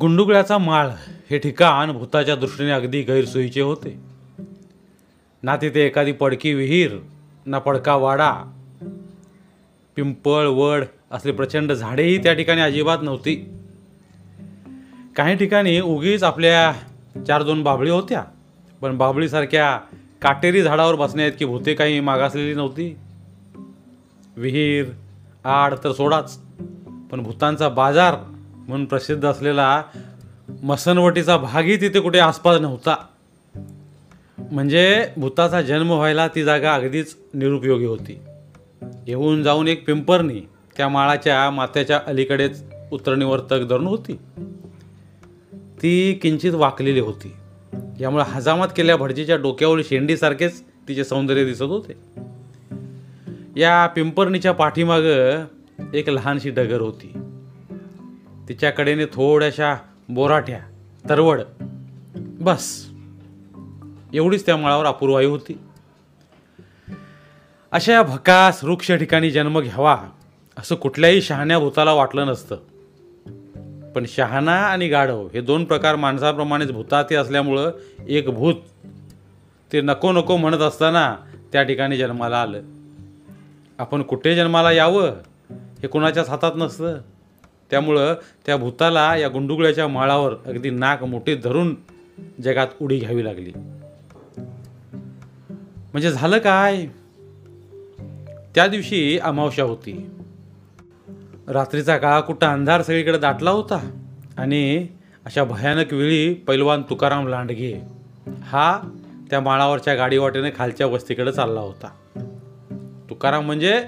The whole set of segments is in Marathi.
गुंडुगळ्याचा माळ हे ठिकाण भूताच्या दृष्टीने अगदी गैरसोयीचे होते. ना तिथे एखादी पडकी विहीर ना पडका वाडा पिंपळ वड असले प्रचंड झाडेही त्या ठिकाणी अजिबात नव्हती. काही ठिकाणी उगीच आपल्या चार दोन बाबळी होत्या पण बाबळीसारख्या काटेरी झाडावर बसण्या की भूते काही मागासलेली नव्हती. विहीर आड तर सोडाच पण भूतांचा बाजार म्हणून प्रसिद्ध असलेला मसनवटीचा भागही तिथे कुठे आसपास नव्हता. म्हणजे भूताचा जन्म व्हायला ती जागा अगदीच निरुपयोगी होती. येऊन जाऊन एक पिंपरणी त्या माळाच्या माथ्याच्या अलीकडेच उतरणीवर तग धरून होती. ती किंचित वाकलेली होती. यामुळे हजामात केल्या भटजीच्या डोक्यावर शेंडीसारखेच तिचे सौंदर्य दिसत होते. या पिंपरणीच्या पाठीमागं एक लहानशी डगर होती. तिच्याकडेने थोड्याशा बोराट्या तरवड बस. एवढीच त्या माळावर अपूर्वाई होती. अशा भकास वृक्ष ठिकाणी जन्म घ्यावा असं कुठल्याही शहाण्या भूताला वाटलं नसतं. पण शहाणा आणि गाढव हे दोन प्रकार माणसाप्रमाणेच भूताती असल्यामुळं एक भूत ते नको नको म्हणत असताना त्या ठिकाणी जन्माला आलं. आपण कुठे जन्माला यावं हे कुणाच्याच हातात नसतं. त्यामुळं त्या भूताला या गुंडुगळ्याच्या माळावर अगदी नाक मोठे धरून जगात उडी घ्यावी लागली. म्हणजे झालं काय? त्या दिवशी अमावस्या होती. रात्रीचा काळा कुठं अंधार सगळीकडे दाटला होता आणि अशा भयानक वेळी पैलवान तुकाराम लांडगे हा त्या माळावरच्या गाडीवाटेने खालच्या वस्तीकडे चालला होता. तुकाराम म्हणजे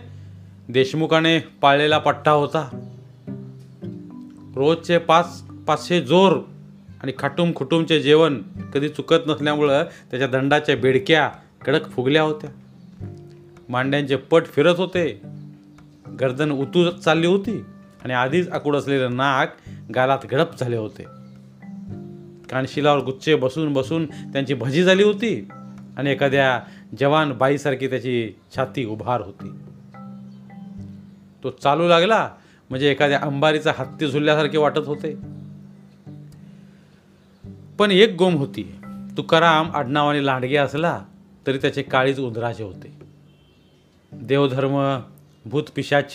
देशमुखाने पाळलेला पट्टा होता. रोजचे पाच पाचशे जोर आणि खाटूम खुटुमचे जेवण कधी चुकत नसल्यामुळं त्याच्या दंडाच्या बेडक्या कडक फुगल्या होत्या. मांड्यांचे पट फिरत होते. गर्दन उतू चालली होती आणि आधीच आकूड असलेलं नाक गालात गडप झाले होते. कानशिलावर गुच्छे बसून बसून त्यांची भजी झाली होती आणि एखाद्या जवान बाईसारखी त्याची छाती उभार होती. तो चालू लागला म्हणजे एखाद्या अंबारीचा हत्ती झुलल्यासारखे वाटत होते. पण एक गोम होती. तुकाराम आडनावाने लांडगे असला तरी त्याचे काळीज उंदराचे होते. देवधर्म भूतपिशाच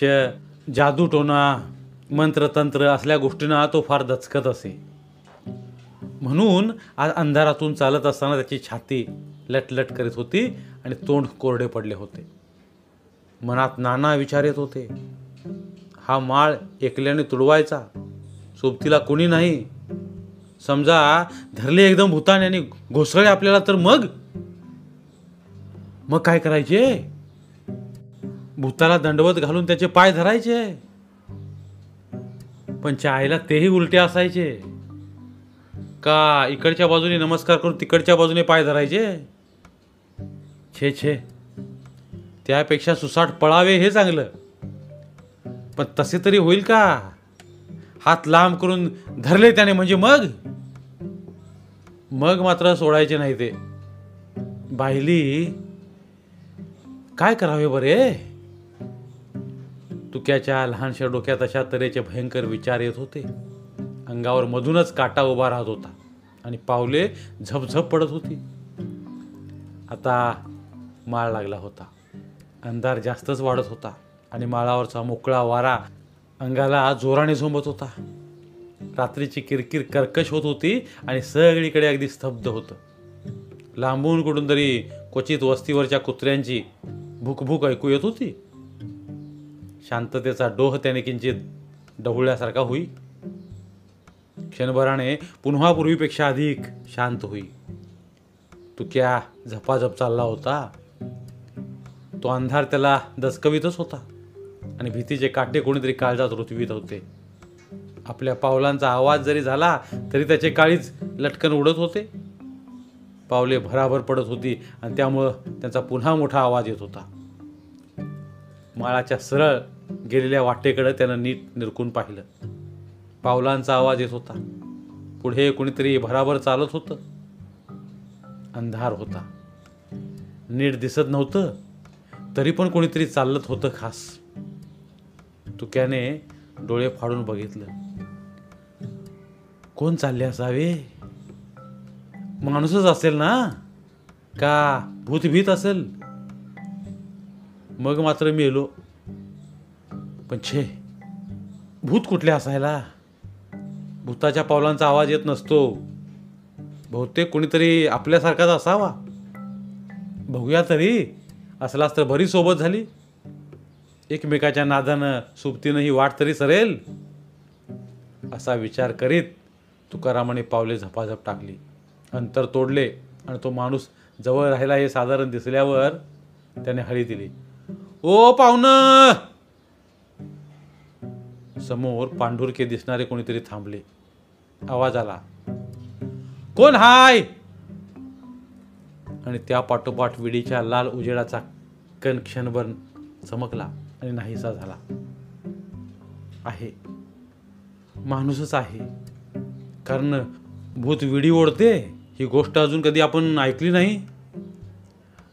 जादूटोना मंत्रतंत्र असल्या गोष्टींना तो फार दचकत असे. म्हणून आज अंधारातून चालत असताना त्याची छाती लटलट करीत होती आणि तोंड कोरडे पडले होते. मनात नाना विचार येत होते. हा माळ एकल्याने तुडवायचा. सोबतीला कोणी नाही. समजा धरले एकदम भूताने आणि घोसळे आपल्याला तर मग? मग काय करायचे? भूताला दंडवत घालून त्याचे पाय धरायचे. पण चायला तेही उलटे असायचे. का इकडच्या बाजूने नमस्कार करून तिकडच्या बाजूने पाय धरायचे? छे छे. त्यापेक्षा सुसाट पळावे हे चांगलं. पण तसे तरी होईल का? हात लांब करून धरले त्याने म्हणजे मग? मग मात्र सोडायचे नाही ते. बायली काय करावे बरे? तुक्याच्या लहानशा डोक्यात अशा तऱ्हेचे भयंकर विचार येत होते. अंगावर मधूनच काटा उभा राहत होता आणि पावले झपझप पडत होती. आता माळ लागला होता. अंधार जास्तच वाढत होता. आणि माळावरचा मोकळा वारा अंगाला जोराने झोंबत होता. रात्रीची किरकिर कर्कश होत होती आणि सगळीकडे अगदी स्तब्ध होतं. लांबून कुठून तरी क्वचित वस्तीवरच्या कुत्र्यांची भूकभूक ऐकू येत होती. शांततेचा डोह त्याने किंचित डहुळल्यासारखा होई. क्षणभराने पुन्हा पूर्वीपेक्षा अधिक शांत होई. तुक्या झपाझप चालला होता? तो अंधार त्याला दचकवीतच होता. आणि भीतीचे काटे कोणीतरी काळजात रुतवीत होते. आपल्या पावलांचा आवाज जरी झाला तरी त्याचे काळीच लटकन उडत होते. पावले भराभर पडत होती आणि त्यामुळं त्यांचा पुन्हा मोठा आवाज येत होता. माळाच्या सरळ गेलेल्या वाटेकडे त्यानं नीट निरकून पाहिलं. पावलांचा आवाज येत होता. पुढे कोणीतरी भराभर चालत होतं. अंधार होता. नीट दिसत नव्हतं तरी पण कोणीतरी चालत होतं खास. तुक्याने डोळे फाडून बघितलं. कोण चालले असावे? माणूसच असेल ना? का भूतभीत असेल? मग मात्र मेलो पण छे भूत कुठले असायला? भूताच्या पावलांचा आवाज येत नसतो. बहुतेक कोणीतरी आपल्यासारखाच असावा. बघूया तरी. असलाच तर बरी सोबत झाली. एकमेकाच्या नादानं सुबतीनं ही वाट तरी सरेल? असा विचार करीत तुकारामाने पावले झपाझप टाकली. अंतर तोडले आणि तो माणूस जवळ राहिला हे साधारण दिसल्यावर त्याने हळी दिली. ओ पाहुणं! समोर पांढुरके दिसणारे कोणीतरी थांबले. आवाज आला. कोण हाय? आणि त्या पाठोपाठ विडीच्या लाल उजेडाचा कण क्षणभर चमकला. आणि नाहीसा झाला. आहे. माणूसच आहे. कारण भूत विडी ओढते ही गोष्ट अजून कधी आपण ऐकली नाही.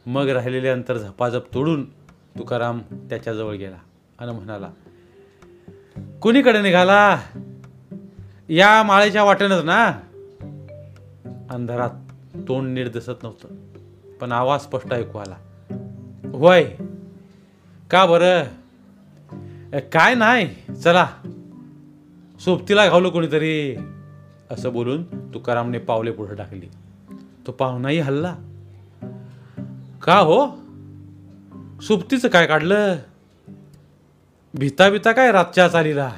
मग राहिलेले अंतर झपाझप तोडून तुकाराम त्याच्याजवळ गेला आणि म्हणाला कुणीकडे निघाला? या माळेच्या वाटेनच ना? अंधारात तोंड नीट दिसत नव्हतं पण आवाज स्पष्ट ऐकू आला होय. का बरं? काय नाही चला. सोबतीला घावलं कोणीतरी. असं बोलून तुकारामने पावले पुढे टाकली. तो पाहुणाही हल्ला. का हो? सुप्तीचं काय काढलं? भिता भिता काय रातच्या चालीला?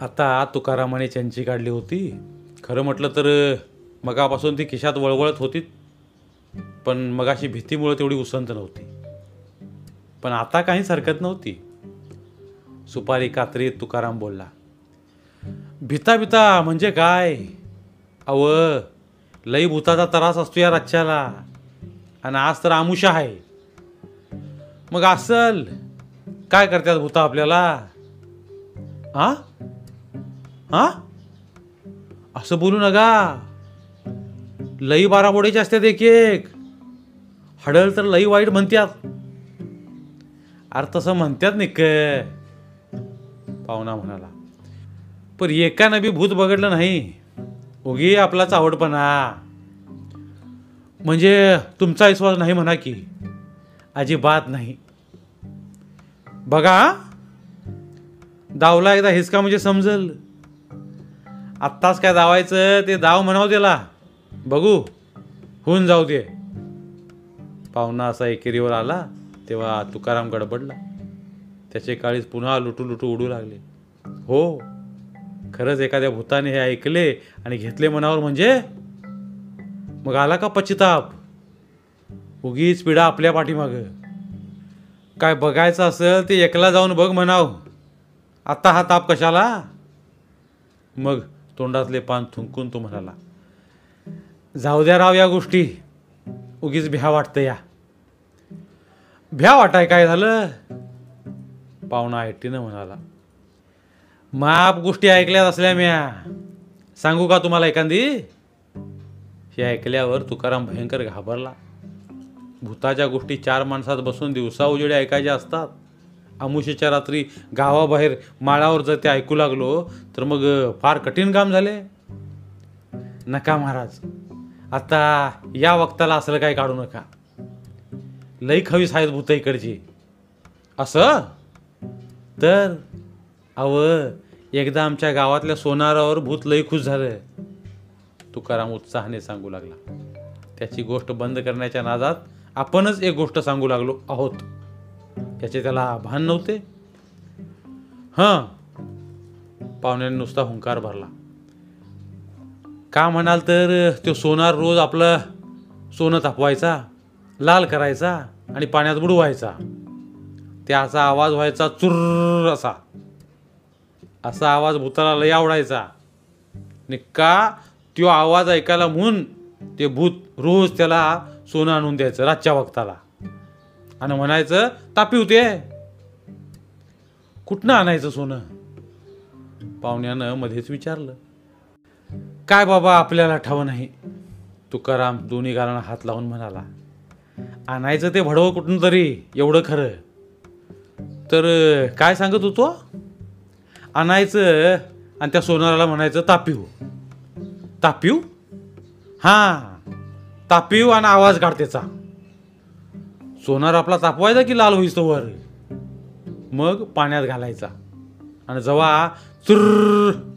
आता तुकारामाने चंची काढली होती. खरं म्हटलं तर मगापासून ती खिशात वळवळत होती. पण मगाशी भीतीमुळे तेवढी उसंत नव्हती. पण आता काहीच हरकत नव्हती. सुपारी कात्रीत तुकाराम बोलला भिता भिता म्हणजे काय? अव लई भूताचा त्रास असतो या रच्च्याला. आणि आज तर आमुषा आहे. मग असल काय करतात भूता आपल्याला? हा हा असं बोलू नका. लई बाराबोडीचे असतात एक एक. हडल तर लई वाईट म्हणतात. अरे तसं म्हणतात निक पाहुणा म्हणाला पण एकानं बी भूत बघडलं नाही. उगी आपला चावडपणा म्हणजे तुमचा विश्वास नाही म्हणा की अजिबात नाही. बघा दावला एकदा हिसका म्हणजे समजल. आत्ताच काय दावायचं ते दाव म्हणावं त्याला. बघू होऊन जाऊ दे. पाहुणा असा एकेरीवर आला तेव्हा तुकाराम गडबडला. त्याचे काळीज पुन्हा लुटू लुटू उडू लागले. हो खरंच एखाद्या भूताने हे ऐकले आणि घेतले मनावर म्हणजे? मग आला का पश्चिताप? उगीच पिढा आपल्या पाठीमागं. काय बघायचं असेल ते एकला जाऊन बघ म्हणाव. आता हा ताप कशाला? मग तोंडातले पान थुंकून तो म्हणाला जाऊ द्या राव या गोष्टी. उगीच भ्या वाटतं या. भ्या वाटाय काय झालं? पाहुणा एकटीनं म्हणाला माप गोष्टी ऐकल्यात असल्या म्या. सांगू का तुम्हाला एखादी? हे ऐकल्यावर तुकाराम भयंकर घाबरला. भूताच्या गोष्टी चार माणसात बसून दिवसा उजेडे ऐकायच्या असतात. अमुषेच्या रात्री गावाबाहेर माळावर जर ते ऐकू लागलो तर मग फार कठीण काम झाले. नका महाराज आता या वक्ताला असलं काय काढू नका. लई खवीस आहेत भूत इकडची. असं? तर अव एकदा आमच्या गावातल्या सोनारावर भूत लई खुश झालं तुकाराम उत्साहाने सांगू लागला. त्याची गोष्ट बंद करण्याच्या नादात आपणच एक गोष्ट सांगू लागलो आहोत. याचे त्याला भान नव्हते. हां. पाहुण्याने नुसता हुंकार भरला. का म्हणाल तर तो सोनार रोज आपलं सोनं तापवायचा लाल करायचा आणि पाण्यात बुडवायचा. त्याचा आवाज व्हायचा चुर्र असा. असा आवाज भूताला लय आवडायचा. का तो आवाज ऐकायला म्हणून ते भूत रोज त्याला सोनं आणून द्यायचं रातच्या वक्ताला. आणि म्हणायचं तापी होते. कुठनं आणायचं सोनं? पाहुण्यानं मध्येच विचारलं. काय बाबा आपल्याला ठाव नाही. तुकाराम दोन्ही गालांना हात लावून म्हणाला आणायचं ते भडवं कुठून तरी एवढं खरं. तर काय सांगत होतो? आणायचं आणि त्या सोनाराला म्हणायचं तापिव. तापिव? हां. तापिव आणि आवाज काढ त्याचा. सोनार आपला तापवायचा की लाल होईस वर? मग पाण्यात घालायचा. आणि जेव्हा चुर्र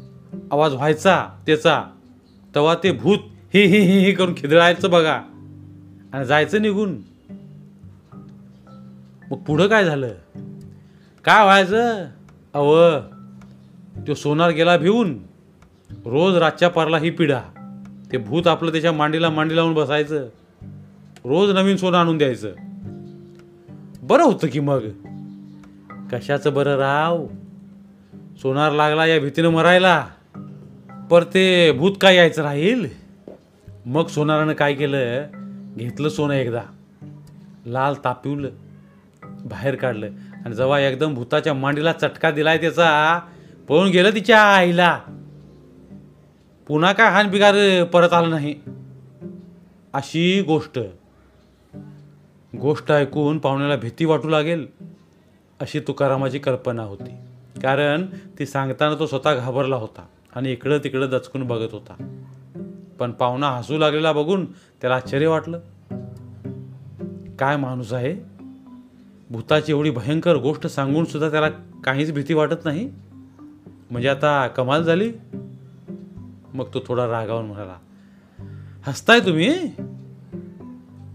आवाज व्हायचा त्याचा तेव्हा ते भूत हे हे हे हे करून खिदळायचं बघा. आणि जायचं निघून. मग पुढं काय झालं? काय व्हायचं? अव तो सोनार गेला भिवून रोज रातच्या पारला ही पिढा. ते भूत आपलं त्याच्या मांडीला मांडी लावून बसायचं. रोज नवीन सोनं आणून द्यायचं. बरं होतं की मग? कशाचं बरं राव? सोनार लागला या भीतीनं मरायला. पर ते भूत काय यायचं राहील? मग सोनारानं काय केलं? घेतलं सोनं एकदा. लाल तापिवलं बाहेर काढलं. आणि जेव्हा एकदम भूताच्या मांडीला चटका दिलाय त्याचा. पळून गेलं तिच्या आईला. पुन्हा काय हान बिगार परत आलं नाही. अशी गोष्ट. गोष्ट ऐकून पाहुण्याला भीती वाटू लागेल अशी तुकारामाची कल्पना होती. कारण ती सांगताना तो स्वतः घाबरला होता आणि इकडं तिकडं दचकून बघत होता. पण पाहुणा हसू लागलेला बघून त्याला आश्चर्य वाटलं. काय माणूस आहे? भूताची एवढी भयंकर गोष्ट सांगून सुद्धा त्याला काहीच भीती वाटत नाही? म्हणजे आता कमाल झाली? मग तो थोडा रागावून म्हणाला हसताय तुम्ही?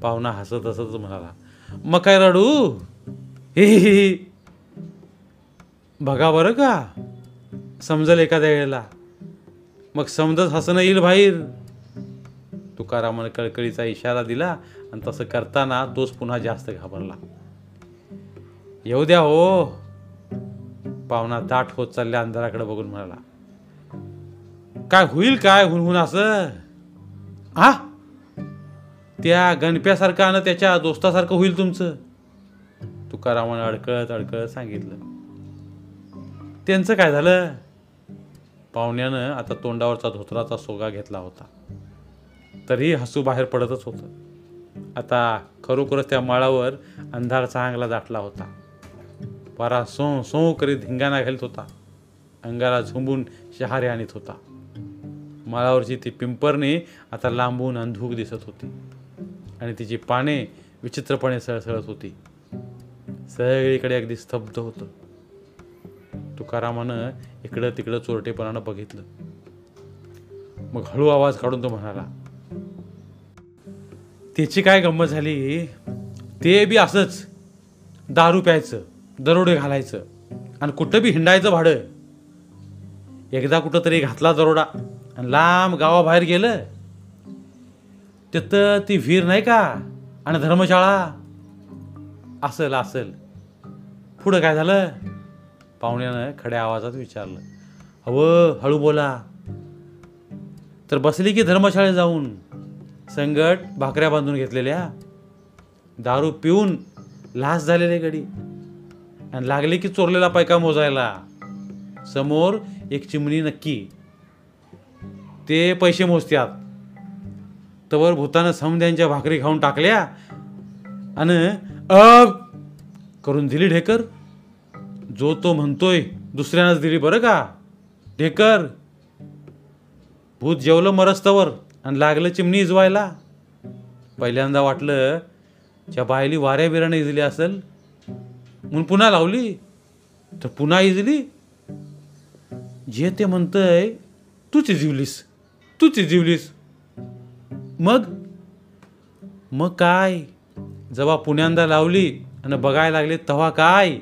पाहुणा हसत हसत म्हणाला मग काय रडू? हे बघा बरं का समजेल एखाद्या वेळेला. मग समजत हसणं येईल बाहेर. तुकारामाने कळकळीचा इशारा दिला आणि तसं करताना तोच पुन्हा जास्त घाबरला. येऊ द्या हो. पाहुणा दाट होत चालल्या अंधाराकडे बघून म्हणाला. काय होईल काय हुनहुन असं? हा त्या गणप्यासारखं आणि त्याच्या दोस्तासारखं होईल तुमचं? तुकारामानं अडकळत अडकळत सांगितलं. त्यांचं काय झालं? पाहुण्यानं आता तोंडावरचा धोत्राचा सोगा घेतला होता. तरीही हसू बाहेर पडतच होतं. आता खरोखरच त्या माळावर अंधार चांगला दाटला होता. पारा सो सो करीत धिंगाणा घालत होता. अंगाला झुंबून शहारे आणत होता. माळावरची ती पिंपरणी आता लांबून अंधूक दिसत होती. आणि तिची पाने विचित्रपणे सळसळत होती. सगळीकडे अगदी स्तब्ध होतं. तुकारामानं इकडं तिकडं चोरटेपणानं बघितलं. मग हळू आवाज काढून तो म्हणाला त्याची काय गंमत झाली? ते बी असंच दारू प्यायचं. दरोडे घालायचं. आणि कुठं बी हिंडायचं भाडं. एकदा कुठं तरी घातला दरोडा आणि लांब गावाबाहेर गेलं. तिथं ती विहीर नाही का? आणि धर्मशाळा. असेल असेल. पुढं काय झालं? पाहुण्यानं खड्या आवाजात विचारलं. हवं हळू बोला. तर बसली की धर्मशाळेत जाऊन. संगट भाकऱ्या बांधून घेतलेल्या. दारू पिऊन लास झालेले गडी. आणि लागले की चोरलेला पायका मोजायला. समोर एक चिमणी नक्की. ते पैसे मोजत्यात. तवर भूतानं समध्यांच्या भाकरी खाऊन टाकल्या आणि अ करून दिली ढेकर. जो तो म्हणतोय दुसऱ्यानंच दिली बरं का? ढेकर. भूत जेवलं मरस्तवर आणि लागलं चिमणी इजवायला. पहिल्यांदा वाटलं ज्या बायली वाऱ्या बिऱ्याने इजली असेल म्हणून पुन्हा लावली. तर पुन्हा इजली. जे ते म्हणतंय तूच इजिवलीस तूच इजिवलीस. मग? मग काय? जेव्हा पुण्यांदा लावली आणि बघायला लागले तेव्हा काय?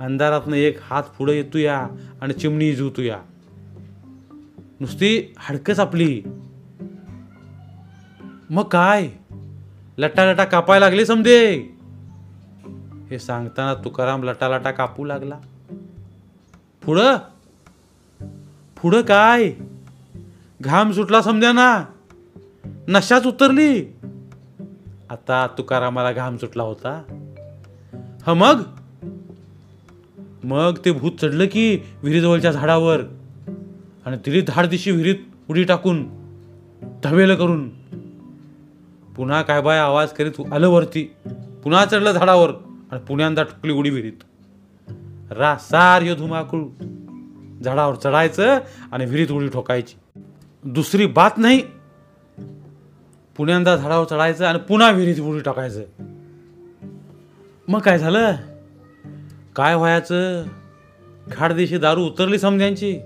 अंधारातनं एक हात पुढं येतो या आणि चिमणी इजवतो या नुसती हडकच आपली. मग काय? लटा लटा कापायला लागले समजे. हे सांगताना तुकाराम लटालटा कापू लागला. पुढं? पुढं काय? घाम सुटला समजा ना नशाच उतरली. आता तुकारामाला घाम सुटला होता. ह मग? मग ते भूत चढलं की विहिरीजवळच्या झाडावर आणि तिरी धाड दिशी विहिरीत उडी टाकून धवेलं करून. पुन्हा काय बाय आवाज करीत आलं वरती. पुन्हा चढलं झाडावर. आणि पुण्यांदा ठुकली उडी विहिरीत. रासार यो धुमाकूळ. झाडावर चढायचं आणि विहिरीत उडी ठोकायची. दुसरी बात नाही पुण्यांदा झाडावर चढायचं आणि पुन्हा विहिरीत उडी टाकायचं. मग काय झालं? काय व्हायचं? खाडदेशी दारू उतरली समध्यांची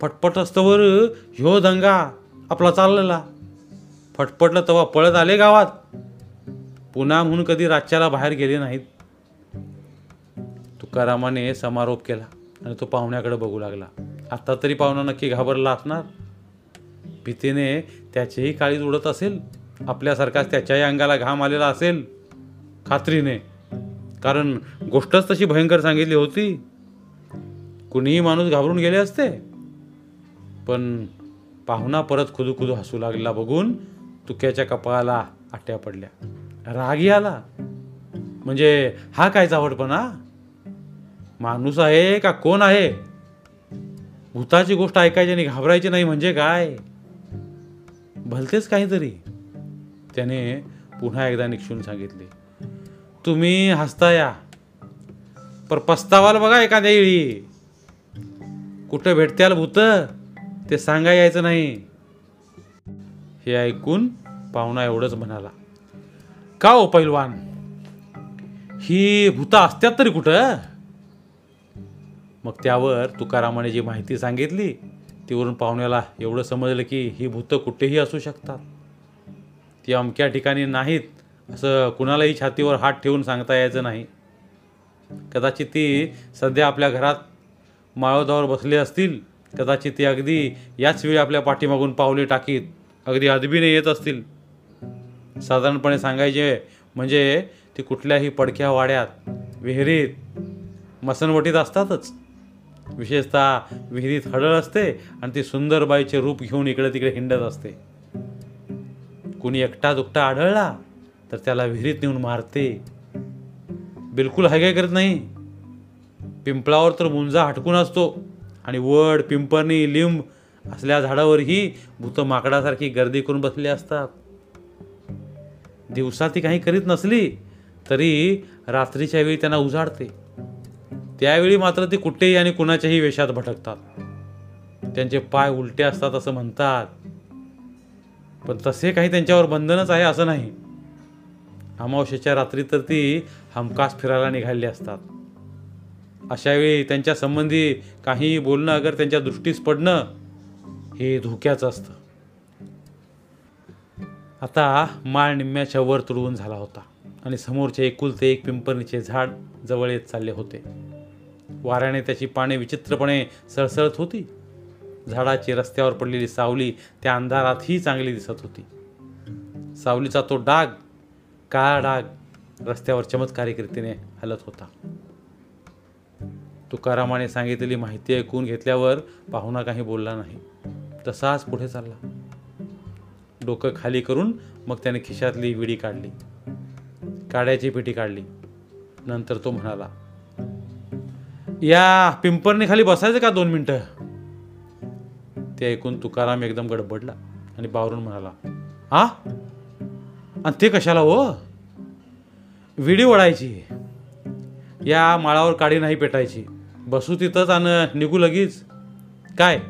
फटफट असतवर ह्यो दंगा आपला चाललेला. फटफटलं तेव्हा पळत आले गावात. पुन्हा म्हणून कधी राज्याला बाहेर गेले नाहीत. तुकारामाने समारोप केला आणि तो पाहुण्याकडे बघू लागला. आता तरी पाहुणा नक्की घाबरला असणार? भीतीने त्याचीही काळीज उडत असेल? आपल्यासारखाच त्याच्याही अंगाला घाम आलेला असेल? खात्रीने. कारण गोष्टच तशी भयंकर सांगितली होती. कुणीही माणूस घाबरून गेले असते. पण पाहुणा परत खुदू खुदू हसू लागला बघून तुक्याच्या कपाळाला आट्या पडल्या. रागी आला. म्हणजे हा काय चावटपणा माणूस आहे का कोण आहे? भूताची गोष्ट ऐकायची आणि घाबरायची नाही म्हणजे काय? भलतेच काहीतरी. त्याने पुन्हा एकदा निक्षून सांगितले तुम्ही हसता या पर पस्तावाल बघा एखाद्या वेळी. कुठं भेटत्याल भूत ते सांगा यायचं नाही. हे ऐकून पाहुणा एवढंच म्हणाला. का ओ पैलवान? ही भूता असत्यात तरी कुठं? मग त्यावर तुकारामाने जी माहिती सांगितली तीवरून पाहुण्याला एवढं समजलं की ही भूतं कुठेही असू शकतात. ती अमक्या ठिकाणी नाहीत असं कुणालाही छातीवर हात ठेवून सांगता यायचं नाही. कदाचित ती सध्या आपल्या घरात माळोदावर बसले असतील कदाचित ती अगदी याच वेळी आपल्या पाठीमागून पावले टाकीत अगदी अदबीने येत असतील. साधारणपणे सांगायचे म्हणजे ती कुठल्याही पडक्या वाड्यात विहिरीत मसनवटीत असतातच. विशेषतः विहिरीत हडळ असते आणि ती सुंदर बाईचे रूप घेऊन इकडे तिकडे हिंडत असते. कुणी एकटा दुकटा आढळला तर त्याला विहिरीत नेऊन मारते. बिलकुल हाय करत नाही. पिंपळावर तर मुंजा हटकून असतो आणि वड पिंपरणी लिंब असल्या झाडावरही भूत माकडासारखी गर्दी करून बसली असतात. दिवसा ती काही करीत नसली तरी रात्रीच्या वेळी त्यांना उजाडते. त्यावेळी मात्र ते कुठेही आणि कुणाच्याही वेशात भटकतात. त्यांचे पाय उलटे असतात असं म्हणतात. पण तसे काही त्यांच्यावर बंधनच आहे असं नाही. अमावस्येच्या रात्री तर ती हमखास फिरायला निघालेली असतात. अशावेळी त्यांच्या संबंधी काहीही बोलणं अगर त्यांच्या दृष्टीस पडणं हे धोक्याचं असतं. आता माळ निम्म्याच्या वर तुडवून झाला होता आणि समोरचे एकुलते एक पिंपरणीचे झाड जवळ येत चालले होते. वाऱ्याने त्याची पाने विचित्रपणे सळसळत होती. झाडाची रस्त्यावर पडलेली सावली त्या अंधारातही चांगली दिसत होती. सावलीचा तो डाग काळा डाग रस्त्यावर चमत्कारिक रीतीने हलत होता. तुकारामाने सांगितलेली माहिती ऐकून घेतल्यावर पाहुणा काही बोलला नाही. तसाच पुढे चालला. डोकं खाली करून मग त्याने खिशातली विडी काढली. काड्याची पेटी काढली. नंतर तो म्हणाला या पिंपरने खाली बसायचं का दोन मिनटं? ते ऐकून तुकाराम एकदम गडबडला आणि बावरून म्हणाला हा आणि ते कशाला हो? विडी ओढायची. या माळावर काडी नाही पेटायची. बसू तिथंच आणि निघू लगेच. काय?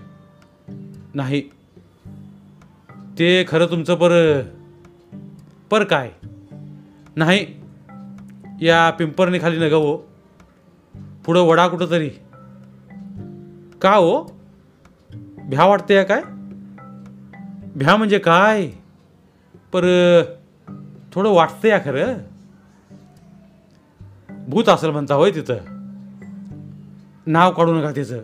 नाही ते खरं तुमचं पर पर काय? नाही या पिंपरने खाली नग हो. पुढं वडा कुठं तरी का हो? भ्या वाटते या काय? भ्या म्हणजे काय? पर थोडं वाटतं या खरं. भूत असेल म्हणता होय तिथं. नाव काढू नका त्याचं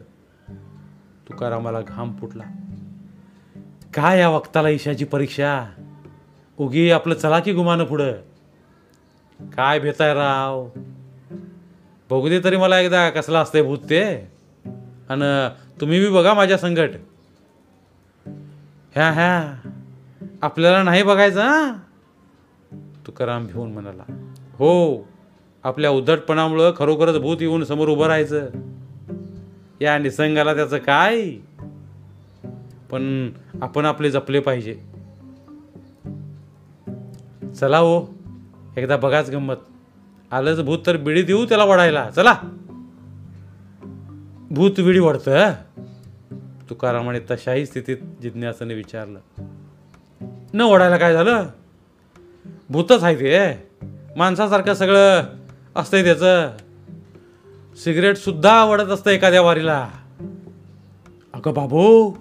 तुकारामाला घाम फुटला. काय या वक्ताला ईशाची परीक्षा? उगी आपलं चला की गुमानं पुढं? काय भेताय राव? बघू दे तरी मला एकदा कसला असतंय भूत ते. आणि तुम्ही बी बघा माझ्या संकट. ह्या ह्या. आपल्याला नाही बघायचं हा? तुकाराम भिवून म्हणाला. हो आपल्या उद्धटपणामुळं खरोखरच भूत येऊन समोर उभं राहायचं. या निसंगाला त्याचं काय? पण आपण आपले जपले पाहिजे. चला हो एकदा बघाच गंमत. आलंच भूत तर बिडी देऊ त्याला वडायला चला. भूत विडी वडतं तुकारामाने तशाही स्थितीत जिज्ञासाने विचारलं. न ओढायला काय झालं? भूतच आहे ते माणसासारखं सगळं असतंय त्याचं. सिगरेट सुद्धा आवडत असतं एखाद्या वारीला. अगं बाबू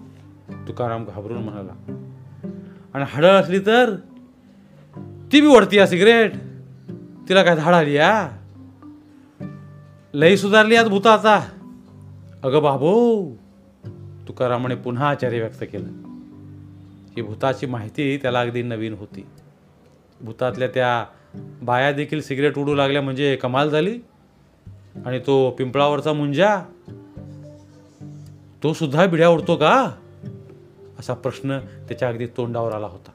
तुकाराम घाबरून म्हणाला. आणि हडळ असली तर ती बी ओढती या सिगरेट. तिला काय धाड आली या लई सुधारली आज भूताचा. अगं बाबू तुकारामाने पुन्हा आचार्य व्यक्त केलं. ही भूताची माहिती त्याला अगदी नवीन होती. भूतातल्या त्या बाया देखील सिगरेट उडू लागल्या म्हणजे कमाल झाली. आणि तो पिंपळावरचा मुंजा तो सुद्धा बिड्या उडतो का? असा प्रश्न त्याच्या अगदी तोंडावर आला होता.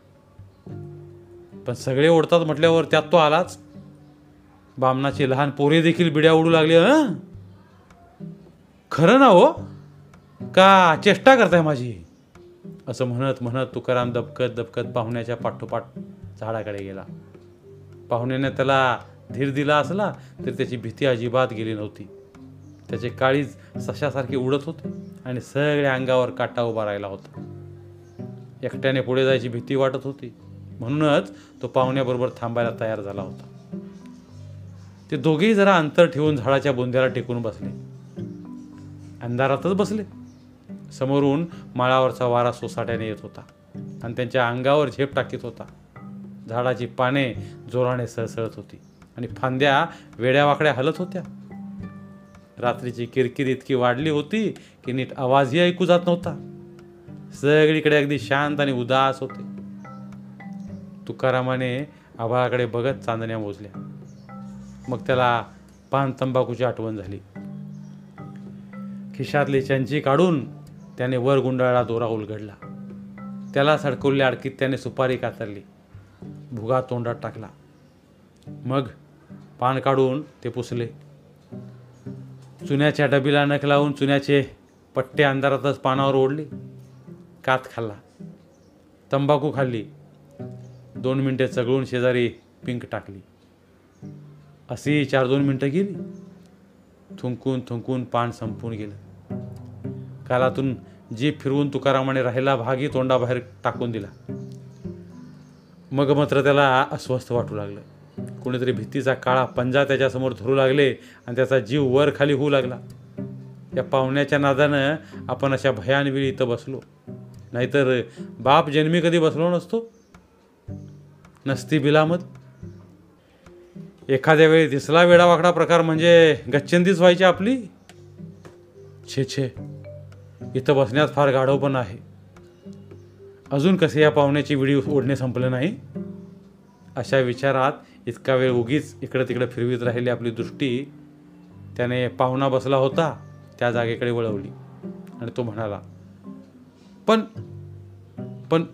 पण सगळे ओढतात म्हटल्यावर त्यात तो आलाच. बामणाची लहान पोरे देखील बिड्या उडू लागली हं? खरं ना हो? का चेष्टा करताय माझी? असं म्हणत म्हणत तुकाराम दबकत दबकत पाहुण्याच्या पाठोपाठ झाडाकडे गेला. पाहुण्याने त्याला धीर दिला असला तरी त्याची भीती अजिबात गेली नव्हती. त्याचे काळीज सशासारखे उडत होते आणि सगळ्या अंगावर काटा उभा राहिला होता. एकट्याने पुढे जायची भीती वाटत होती. म्हणूनच तो पाहुण्याबरोबर थांबायला तयार झाला होता. ते दोघेही जरा अंतर ठेवून झाडाच्या बुंद्याला टेकून बसले. अंधारातच बसले. समोरून माळावरचा वारा सोसाट्याने येत होता आणि त्यांच्या अंगावर झेप टाकीत होता. झाडाची पाने जोराने सळसळत होती आणि फांद्या वेड्यावाकड्या हलत होत्या. रात्रीची किरकिर इतकी वाढली होती की नीट आवाजही ऐकू जात नव्हता. सगळीकडे अगदी शांत आणि उदास होते. तुकारामाने आभाळाकडे बघत चांदण्या मोजल्या. मग त्याला पान तंबाखूची आठवण झाली. खिशातली चंची काढून त्याने वर गुंडाळा दोरा उलगडला. त्याला सडकवल्या अडकीत त्याने सुपारी कातरली. भुगा तोंडात टाकला. मग पान काढून ते पुसले. चुन्याच्या डबीला नख लावून चुन्याचे पट्टे अंधारातच पानावर ओढले. कात खाल्ला. तंबाखू खाल्ली. दोन मिनटे चगळून शेजारी पिंक टाकली. अशी चार दोन मिनटं गेली. थुंकून थुंकून पान संपून गेलं. कालातून जीभ फिरवून तुकारामाने राहिला भागी तोंडाबाहेर टाकून दिला. मग मात्र त्याला अस्वस्थ वाटू लागलं. कोणीतरी भीतीचा काळा पंजा त्याच्यासमोर धरू लागले आणि त्याचा जीव वर खाली होऊ लागला. या पाहुण्याच्या नादानं आपण अशा भयानवेळी इथं बसलो. नाहीतर बाप जन्मी कधी बसलो नसतो. नसती बिलामत. एखाद्या वेळी दिसला वेडावाकडा प्रकार म्हणजे गच्चंदीच व्हायची आपली. छे छे. इथं बसण्यात फार गाढव पण आहे. अजून कसे या पाहुण्याची विडी ओढणे संपलं नाही? अशा विचारात इतका वेळ उगीच इकडं तिकडं फिरवीत राहिली आपली दृष्टी. त्याने पाहुणा बसला होता त्या जागेकडे वळवली. आणि तो म्हणाला पण पण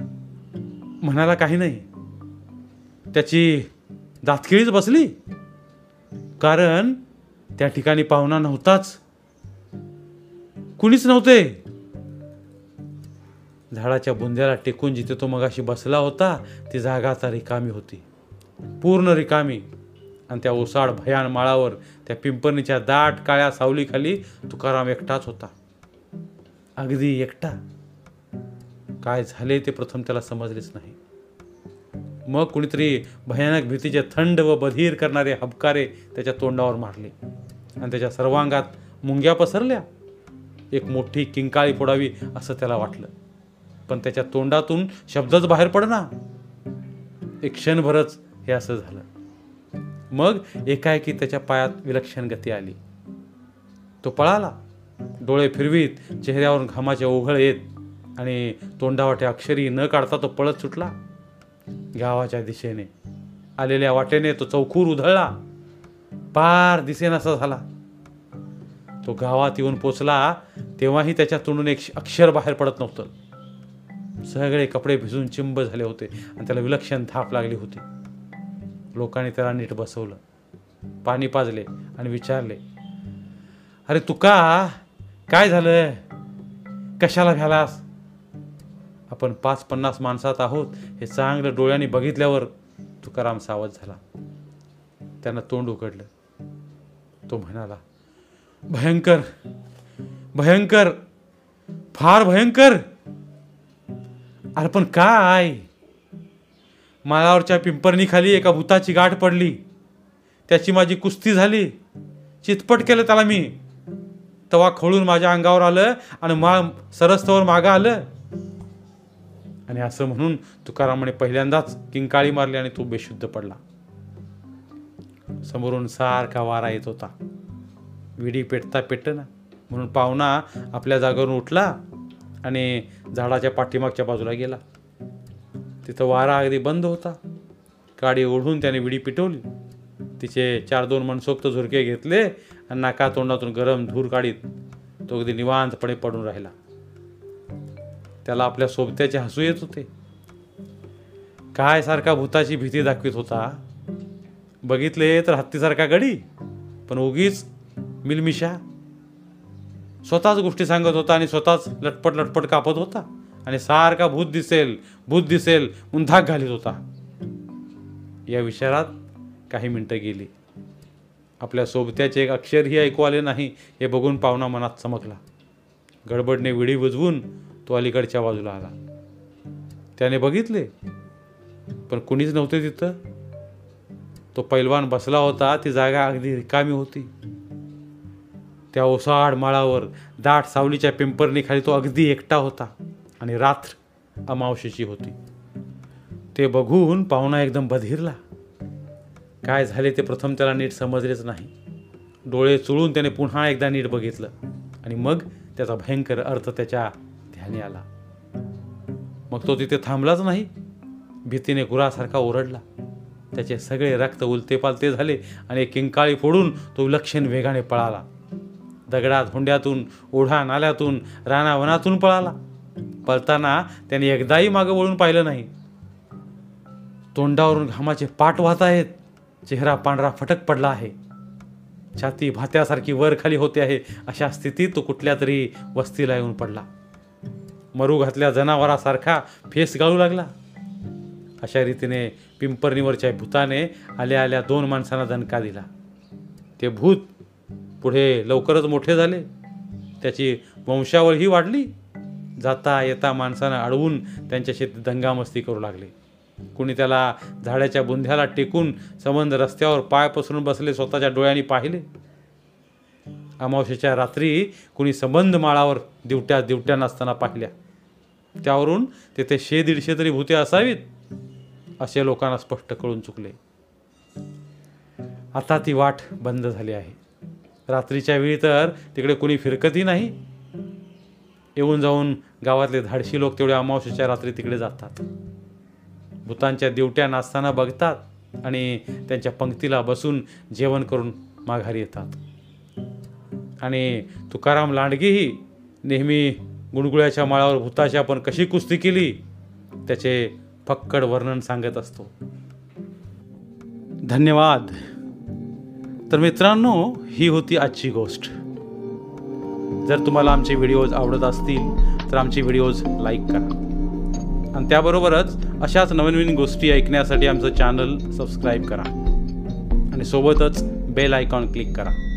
म्हणायला काही नाही. त्याची दातखिळीच बसली. कारण त्या ठिकाणी पाहुणा नव्हताच. कुणीच नव्हते. झाडाच्या बुंद्याला टेकून जिथे तो मगाशी बसला होता ती जागा आता रिकामी होती. पूर्ण रिकामी. आणि त्या ओसाड भयान माळावर त्या पिंपरणीच्या दाट काळ्या सावलीखाली तुकाराम एकटाच होता. अगदी एकटा. काय झाले ते प्रथम त्याला समजलेच नाही. मग कुणीतरी भयानक भीतीचे थंड व बधीर करणारे हबकारे त्याच्या तोंडावर मारले. आणि त्याच्या सर्वांगात मुंग्या पसरल्या. एक मोठी किंकाळी फोडावी असं त्याला वाटलं. पण त्याच्या तोंडातून शब्दच बाहेर पडना. एक क्षणभरच हे असं झालं. मग एकाएकी त्याच्या पायात विलक्षण गती आली. तो पळाला. डोळे फिरवीत चेहऱ्यावरून घामाचे ओघळ येत आणि तोंडावाटे अक्षरी न काढता तो पळत सुटला. गावाच्या दिशेने. आलेल्या वाटेने तो चौखूर उधळला. पार दिसेनासा झाला. तो गावात येऊन पोचला तेव्हाही त्याच्या तोंडून एक अक्षर बाहेर पडत नव्हतं. सगळे कपडे भिजून चिंब झाले होते आणि त्याला विलक्षण थाप लागली होती. लोकांनी त्याला नीट बसवलं. पाणी पाजले आणि विचारले अरे तुका काय झालं? कशाला घालास? आपण पाच पन्नास माणसात आहोत हे चांगलं डोळ्यांनी बघितल्यावर तुकाराम सावध झाला. त्यांना तोंड उघडलं. तो म्हणाला भयंकर भयंकर फार भयंकर. अरे पण काय? माळावरच्या पिंपरणीखाली एका भूताची गाठ पडली. त्याची माझी कुस्ती झाली. चितपट केलं त्याला मी. तवा खळून माझ्या अंगावर आलं आणि मा सरस्तवर मागं आलं. आणि असं म्हणून तुकारामाने पहिल्यांदाच किंकाळी मारली आणि तो बेशुद्ध पडला. समोरून सारखा वारा येत होता. विडी पेटता पेटना म्हणून पाहुणा आपल्या जागेवरून उठला आणि झाडाच्या पाठीमागच्या बाजूला गेला. तिथं वारा अगदी बंद होता. काडी ओढून त्याने विडी पिटवली. तिचे चार दोन मनसोक्त झुरके घेतले आणि नाका तोंडातून गरम धूर काढीत तो अगदी निवांतपणे पडून राहिला. त्याला आपल्या सोबत्याचे हसू येत होते. काय सारखा भूताची भीती दाखवित होता? बघितले तर हत्तीसारखा गडी पण उगीच मिलमिशा. स्वतःच गोष्टी सांगत होता आणि स्वतःच लटपट लटपट कापत होता. आणि सारखा भूत दिसेल भूत दिसेल म्हणून धाक घालीत होता. या विचारात काही मिनटं गेली. आपल्या सोबत्याचे एक अक्षरही ऐकू आले नाही हे बघून पाहुणा मनात चमकला. गडबडने विडी बुजवून तो अलीकडच्या बाजूला आला. त्याने बघितले पण कुणीच नव्हते तिथं. तो पैलवान बसला होता ती जागा अगदी रिकामी होती. त्या ओसाड माळावर दाट सावलीच्या पिंपरणीखाली तो अगदी एकटा होता आणि रात्र अमावशेची होती. ते बघून पाहुणा एकदम बधिरला. काय झाले ते प्रथम त्याला नीट समजलेच नाही. डोळे चुळून त्याने पुन्हा एकदा नीट बघितलं आणि मग त्याचा भयंकर अर्थ त्याच्या ध्यानी आला. मग तो तिथे थांबलाच नाही. भीतीने गुरासारखा ओरडला. त्याचे सगळे रक्त उलते पालते झाले आणि किंकाळी फोडून तो विलक्षण वेगाने पळाला. दगडात हुंड्यातून ओढा नाल्यातून रानावनातून पळाला. पळताना त्याने एकदाही मागं वळून पाहिलं नाही. तोंडावरून घामाचे पाट वाहत आहेत. चेहरा पांढरा फटक पडला आहे. छाती भात्यासारखी वर खाली होते आहे. अशा स्थितीत तो कुठल्या तरी वस्तीला येऊन पडला. मरू घातल्या जनावरासारखा फेस गाळू लागला. अशा रीतीने पिंपरणीवरच्या भूताने आल्या आल्या दोन माणसांना दणका दिला. ते भूत पुढे लवकरच मोठे झाले. त्याची वंशावळही वाढली. जाता येता माणसानं अडवून त्यांच्याशी दंगामस्ती करू लागले. कुणी त्याला झाडाच्या बुंध्याला टेकून संबंध रस्त्यावर पाय पसरून बसले स्वतःच्या डोळ्यांनी पाहिले. अमावस्येच्या रात्री कुणी संबंध माळावर दिवट्या दिवट्या नसताना पाहिल्या. त्यावरून तेथे शे दीडशे तरी भूते असावीत असे लोकांना स्पष्ट कळून चुकले. आता ती वाट बंद झाली आहे. रात्रीच्या वेळी तर तिकडे कुणी फिरकतही नाही. येऊन जाऊन गावातले धाडशी लोक तेवढ्या अमावस्येच्या रात्री तिकडे जातात. भूतांच्या दिवट्या नाचताना बघतात आणि त्यांच्या पंक्तीला बसून जेवण करून माघारी येतात. आणि तुकाराम लांडगेही नेहमी गुणगुळ्याच्या माळावर भूताशी आपण कशी कुस्ती केली त्याचे फक्कड वर्णन सांगत असतो. धन्यवाद. तर मित्रांनो ही होती आजची गोष्ट. जर तुम्हाला आमचे व्हिडिओज आवडत असतील तर आमचे व्हिडिओज लाईक करा. आणि त्याबरोबरच अशाच नवीन नवीन गोष्टी ऐकण्यासाठी आमचं चॅनल सबस्क्राईब करा. आणि सोबतच बेल आयकॉन क्लिक करा.